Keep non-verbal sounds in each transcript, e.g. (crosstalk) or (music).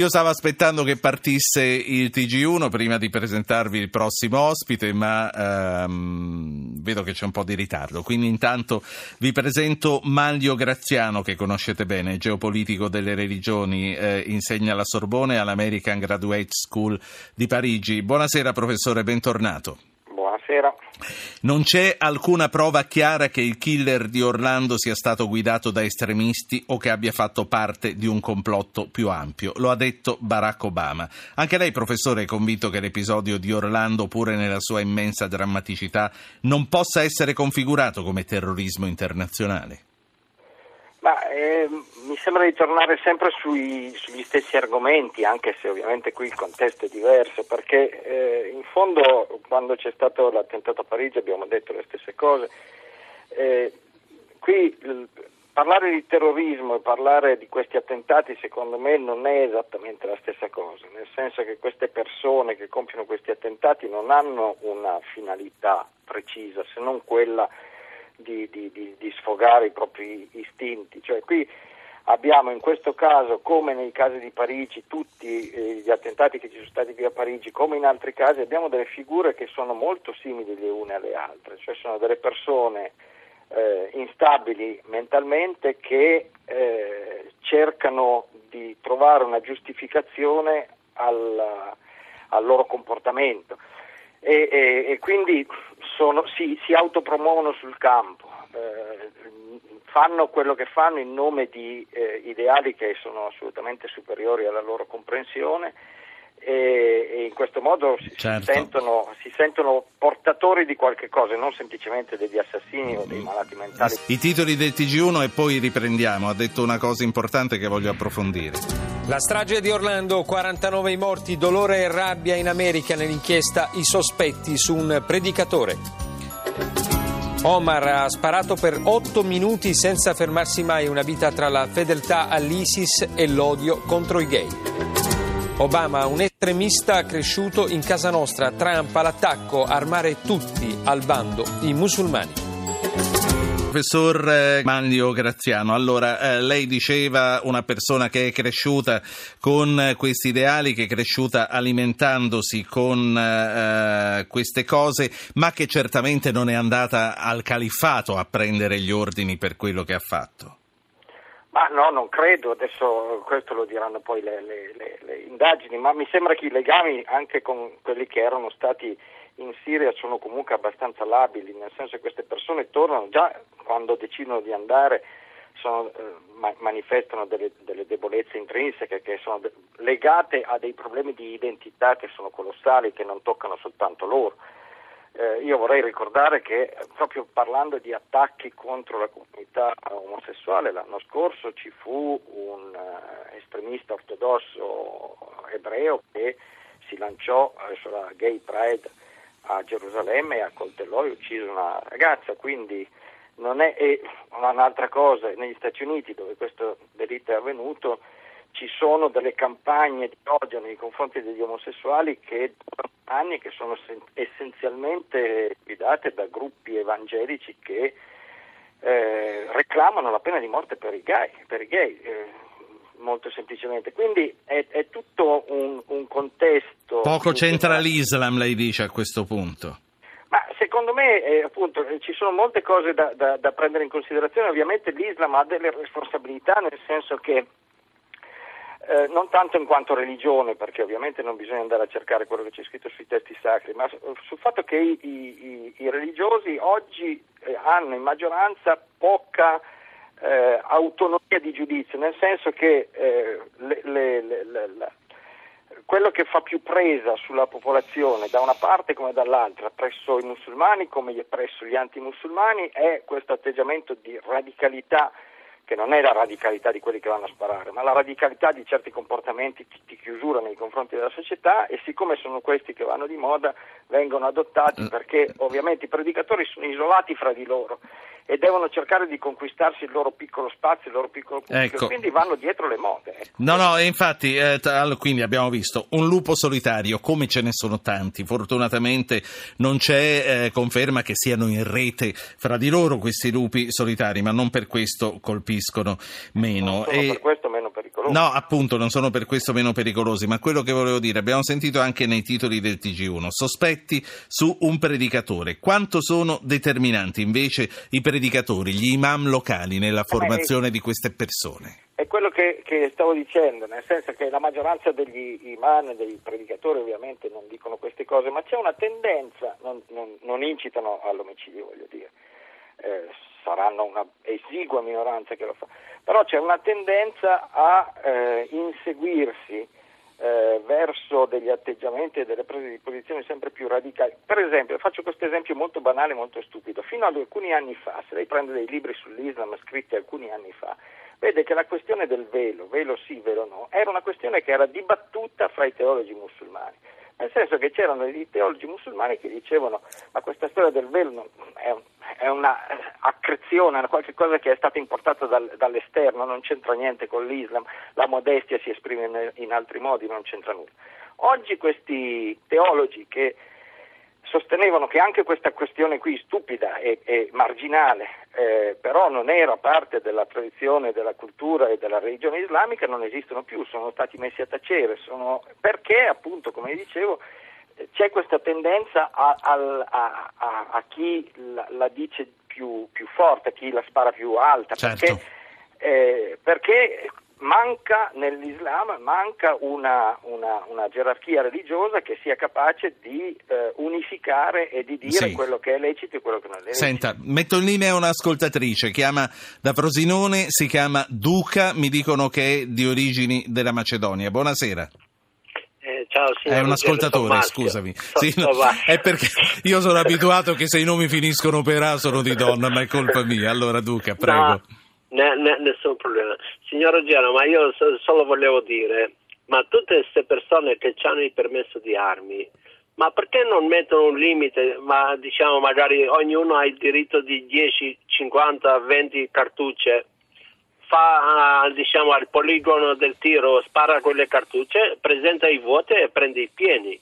Io stavo aspettando che partisse il TG1 prima di presentarvi il prossimo ospite, ma ehm, vedo che c'è un po' di ritardo. Quindi intanto vi presento Manlio Graziano, che conoscete bene, geopolitico delle religioni, eh, insegna alla Sorbonne e all'American Graduate School di Parigi. Buonasera professore, bentornato. Buonasera. Non c'è alcuna prova chiara che il killer di Orlando sia stato guidato da estremisti o che abbia fatto parte di un complotto più ampio. Lo ha detto Barack Obama. Anche lei, professore, è convinto che l'episodio di Orlando, pure nella sua immensa drammaticità, non possa essere configurato come terrorismo internazionale? Ma, eh, mi sembra di tornare sempre sui, sugli stessi argomenti, anche se ovviamente qui il contesto è diverso, perché eh, in fondo quando c'è stato l'attentato a Parigi abbiamo detto le stesse cose. Eh, qui l- parlare di terrorismo e parlare di questi attentati secondo me non è esattamente la stessa cosa, nel senso che queste persone che compiono questi attentati non hanno una finalità precisa se non quella di, di, di, di sfogare i propri istinti. Cioè, qui abbiamo in questo caso, come nei casi di Parigi, tutti eh, gli attentati che ci sono stati qui a Parigi, come in altri casi, abbiamo delle figure che sono molto simili le une alle altre, cioè sono delle persone eh, instabili mentalmente che eh, cercano di trovare una giustificazione al, al loro comportamento. E, e, e quindi sono, si, si, autopromuovono sul campo, eh, fanno quello che fanno in nome di eh, ideali che sono assolutamente superiori alla loro comprensione e, e in questo modo si, certo. si, sentono, si, sentono, portatori di qualche cosa, non semplicemente degli assassini o dei malati mentali. I titoli del TG1 e poi riprendiamo, ha detto una cosa importante che voglio approfondire. La strage di Orlando, 49 morti, dolore e rabbia in America nell'inchiesta I sospetti su un predicatore. Omar ha sparato per otto minuti senza fermarsi mai una vita tra la fedeltà all'ISIS e l'odio contro i gay. Obama, un estremista cresciuto in casa nostra, Trump all'attacco, armare tutti al bando i musulmani. Professor eh, Manlio Graziano, allora eh, lei diceva una persona che è cresciuta con questi ideali, che è cresciuta alimentandosi con eh, queste cose, ma che certamente non è andata al califfato a prendere gli ordini per quello che ha fatto. Ma no, non credo, adesso questo lo diranno poi le, le, le, le indagini, ma mi sembra che i legami anche con quelli che erano stati in Siria sono comunque abbastanza labili, nel senso che queste persone tornano già quando decidono di andare, sono, eh, ma, manifestano delle, delle, debolezze intrinseche che sono legate a dei problemi di identità che sono colossali, che non toccano soltanto loro. Eh, io vorrei ricordare che proprio parlando di attacchi contro la comunità omosessuale, l'anno scorso ci fu un uh, estremista ortodosso ebreo che si lanciò verso la Gay Pride a Gerusalemme e accoltellò e uccise una ragazza, quindi non è e un'altra cosa, negli Stati Uniti dove questo delitto è avvenuto ci sono delle campagne di odio nei confronti degli omosessuali che durano anni e che sono essenzialmente guidate da gruppi evangelici che eh, reclamano la pena di morte per i gay. Per i gay eh, molto semplicemente. Quindi è, è tutto un, un, contesto. Poco c'entra l'Islam, lei dice a questo punto. Ma secondo me eh, appunto, ci sono molte cose da, da, da, prendere in considerazione. Ovviamente l'Islam ha delle responsabilità, nel senso che eh, non tanto in quanto religione, perché ovviamente non bisogna andare a cercare quello che c'è scritto sui testi sacri, ma sul fatto che i, i, i religiosi oggi eh, hanno in maggioranza poca eh, autonomia di giudizio, nel senso che eh, le, le, le, quello che fa più presa sulla popolazione da una parte come dall'altra, presso i musulmani come presso gli antimusulmani, è questo atteggiamento di radicalità che non è la radicalità di quelli che vanno a sparare, ma la radicalità di certi comportamenti di chiusura nei confronti della società e siccome sono questi che vanno di moda vengono adottati mm. perché ovviamente i predicatori sono isolati fra di loro e devono cercare di conquistarsi il loro piccolo spazio, il loro piccolo pubblico, ecco. quindi vanno dietro le mode. Ecco. No, no, infatti, eh, quindi abbiamo visto un lupo solitario, come ce ne sono tanti, fortunatamente non c'è eh, conferma che siano in rete fra di loro questi lupi solitari, ma non per questo colpiscono meno. Non e... per questo meno pericolosi. No, appunto, non sono per questo meno pericolosi, ma quello che volevo dire, abbiamo sentito anche nei titoli del TG1, sospetti su un predicatore. Quanto sono determinanti invece i predicatori, gli imam locali nella formazione di queste persone? È quello che, che, stavo dicendo, nel senso che la maggioranza degli imam, dei predicatori ovviamente non dicono queste cose, ma c'è una tendenza, non, non, non incitano all'omicidio, voglio dire, eh, saranno una esigua minoranza che lo fa, però c'è una tendenza a eh, inseguirsi eh, verso degli atteggiamenti e delle prese di posizione sempre più radicali. Per esempio, faccio questo esempio molto banale, molto stupido. Fino ad alcuni anni fa, se lei prende dei libri sull'Islam scritti alcuni anni fa, vede che la questione del velo, velo sì, velo no, era una questione che era dibattuta fra i teologi musulmani. Nel senso che c'erano dei teologi musulmani che dicevano ma questa storia del velo è, un, è una accrezione, è qualcosa che è stata importata dal, dall'esterno, non c'entra niente con l'Islam, la modestia si esprime in altri modi, non c'entra nulla. Oggi questi teologi che sostenevano che anche questa questione qui stupida e, e marginale, eh, però non era parte della tradizione, della cultura e della religione islamica, non esistono più, sono stati messi a tacere, sono, perché appunto, come dicevo, c'è questa tendenza a, a, a, a chi la, la dice più, più, forte, a chi la spara più alta, certo. perché, eh, perché manca nell'Islam manca una, una, una, gerarchia religiosa che sia capace di eh, unificare e di dire sì. quello che è lecito e quello che non è lecito. Senta, metto in linea un'ascoltatrice, chiama da Frosinone, si chiama Duca, mi dicono che è di origini della Macedonia. Buonasera. Eh, ciao, è un ascoltatore, scusami. Sì, no, è perché io sono abituato che se i nomi finiscono per A sono di donna, ma è colpa mia. Allora, Duca, prego. No. Ne, ne, nessun problema. Signora Giano, ma io solo volevo dire, ma tutte queste persone che hanno il permesso di armi, ma perché non mettono un limite? Ma diciamo magari ognuno ha il diritto di 10, 50, 20 cartucce, fa diciamo al poligono del tiro, spara quelle cartucce, presenta i voti e prende i pieni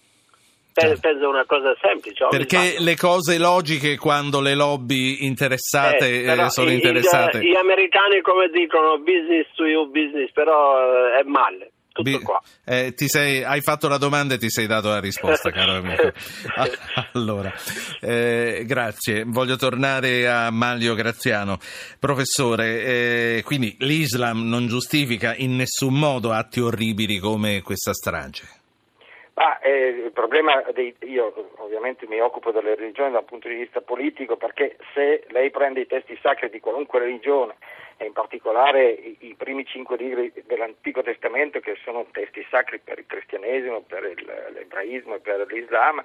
certo. penso una cosa semplice. Perché le cose logiche quando le lobby interessate eh, eh sono interessate. Gli, gli, americani come dicono business to you business, però eh, è male. Eh, sei, hai fatto la domanda e ti sei dato la risposta, caro (laughs) amico. allora, eh, grazie. Voglio tornare a Maglio Graziano. Professore, eh, quindi l'Islam non giustifica in nessun modo atti orribili come questa strage? Ah, eh, il problema, dei, io ovviamente mi occupo delle religioni dal punto di vista politico perché se lei prende i testi sacri di qualunque religione e in particolare i, i primi cinque libri dell'Antico Testamento che sono testi sacri per il cristianesimo, per il, l'ebraismo e per l'Islam,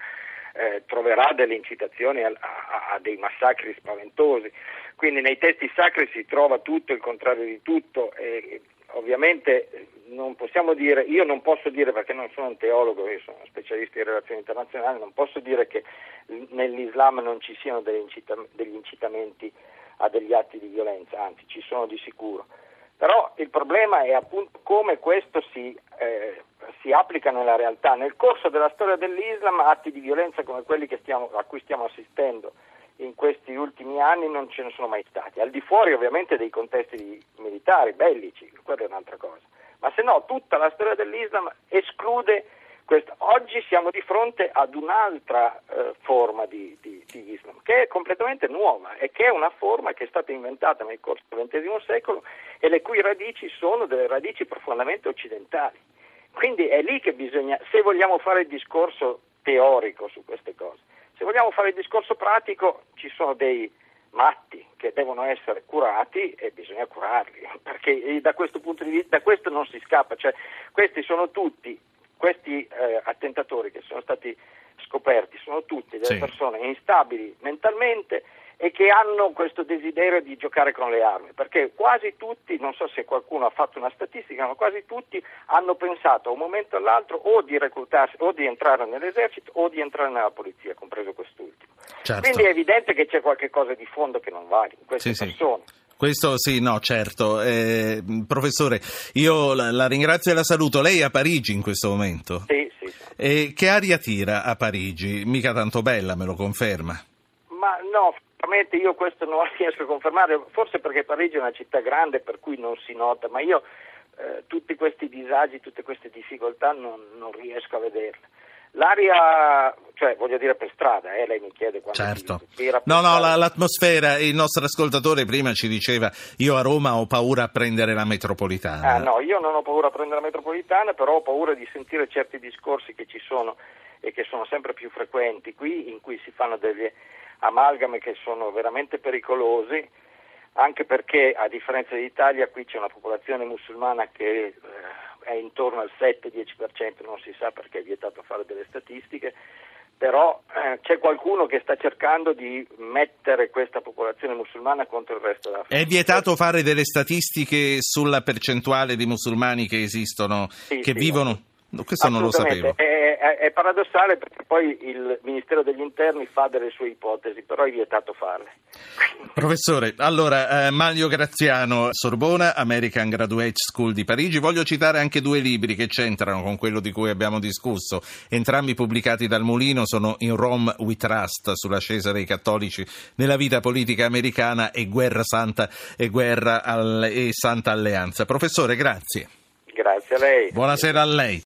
eh, troverà delle incitazioni a, a, a, dei massacri spaventosi. Quindi nei testi sacri si trova tutto il contrario di tutto e ovviamente non possiamo dire, io non posso dire perché non sono un teologo, io sono specialista in relazioni internazionali, non posso dire che nell'Islam non ci siano degli, incitamenti a degli atti di violenza, anzi ci sono di sicuro. Però il problema è appunto come questo si, eh, si applica nella realtà. Nel corso della storia dell'Islam atti di violenza come quelli stiamo, a cui stiamo assistendo in questi ultimi anni non ce ne sono mai stati, al di fuori ovviamente dei contesti militari, bellici, quella è un'altra cosa ma se no tutta la storia dell'Islam esclude questo. Oggi siamo di fronte ad un'altra eh, forma di, di, di, Islam che è completamente nuova e che è una forma che è stata inventata nel corso del XX secolo e le cui radici sono delle radici profondamente occidentali. Quindi è lì che bisogna, se vogliamo fare il discorso teorico su queste cose, se vogliamo fare il discorso pratico ci sono dei matti che devono essere curati e bisogna curarli, (laughs) perché da questo punto di vista da questo non si scappa, cioè, questi sono tutti, questi eh, attentatori che sono stati scoperti, sono tutti delle sì. persone instabili mentalmente e che hanno questo desiderio di giocare con le armi, perché quasi tutti, non so se qualcuno ha fatto una statistica, ma quasi tutti hanno pensato a un momento o all'altro o di reclutarsi o di entrare nell'esercito o di entrare nella polizia, compreso quest'ultimo. Certo. Quindi è evidente che c'è qualcosa di fondo che non vale in queste sì, persone. Sì. Questo sì, no, certo. Eh, professore, io la, la, ringrazio e la saluto. Lei è a Parigi in questo momento? Sì, sì. sì. E che aria tira a Parigi? Mica tanto bella, me lo conferma? Ma no, Francamente io questo non (laughs) riesco a confermare, forse perché Parigi è una città grande per cui non si nota, ma io eh, tutti questi disagi, tutte queste difficoltà non, non riesco a vederle. L'aria, cioè voglio dire per strada, eh, lei mi chiede quando certo. si per No, no, la- l'atmosfera, il nostro ascoltatore prima ci diceva io a Roma ho paura a prendere la metropolitana. Ah, no, io non ho paura a prendere la metropolitana, però ho paura di sentire certi discorsi che ci sono e che sono sempre più frequenti qui, in cui si fanno delle amalgame che sono veramente pericolosi, anche perché a differenza d'Italia qui c'è una popolazione musulmana che eh, è intorno al 7-10%, non si sa perché è vietato fare delle statistiche, però eh, c'è qualcuno che sta cercando di mettere questa popolazione musulmana contro il resto dell'Africa. È vietato fare delle statistiche sulla percentuale di musulmani che esistono, Sì, che sì. vivono? Questo non lo sapevo. È, è- è paradossale perché poi il Ministero degli Interni fa delle sue ipotesi, però è vietato farle. Professore, allora, eh, Maglio Graziano, Sorbona, American Graduate School di Parigi. Voglio citare anche due libri che c'entrano con quello di cui abbiamo discusso. Entrambi pubblicati dal Mulino sono In Rome We Trust, sull'ascesa dei cattolici nella vita politica americana e Guerra Santa e Guerra al- e Santa Alleanza. Professore, grazie. Grazie a lei. Buonasera a lei.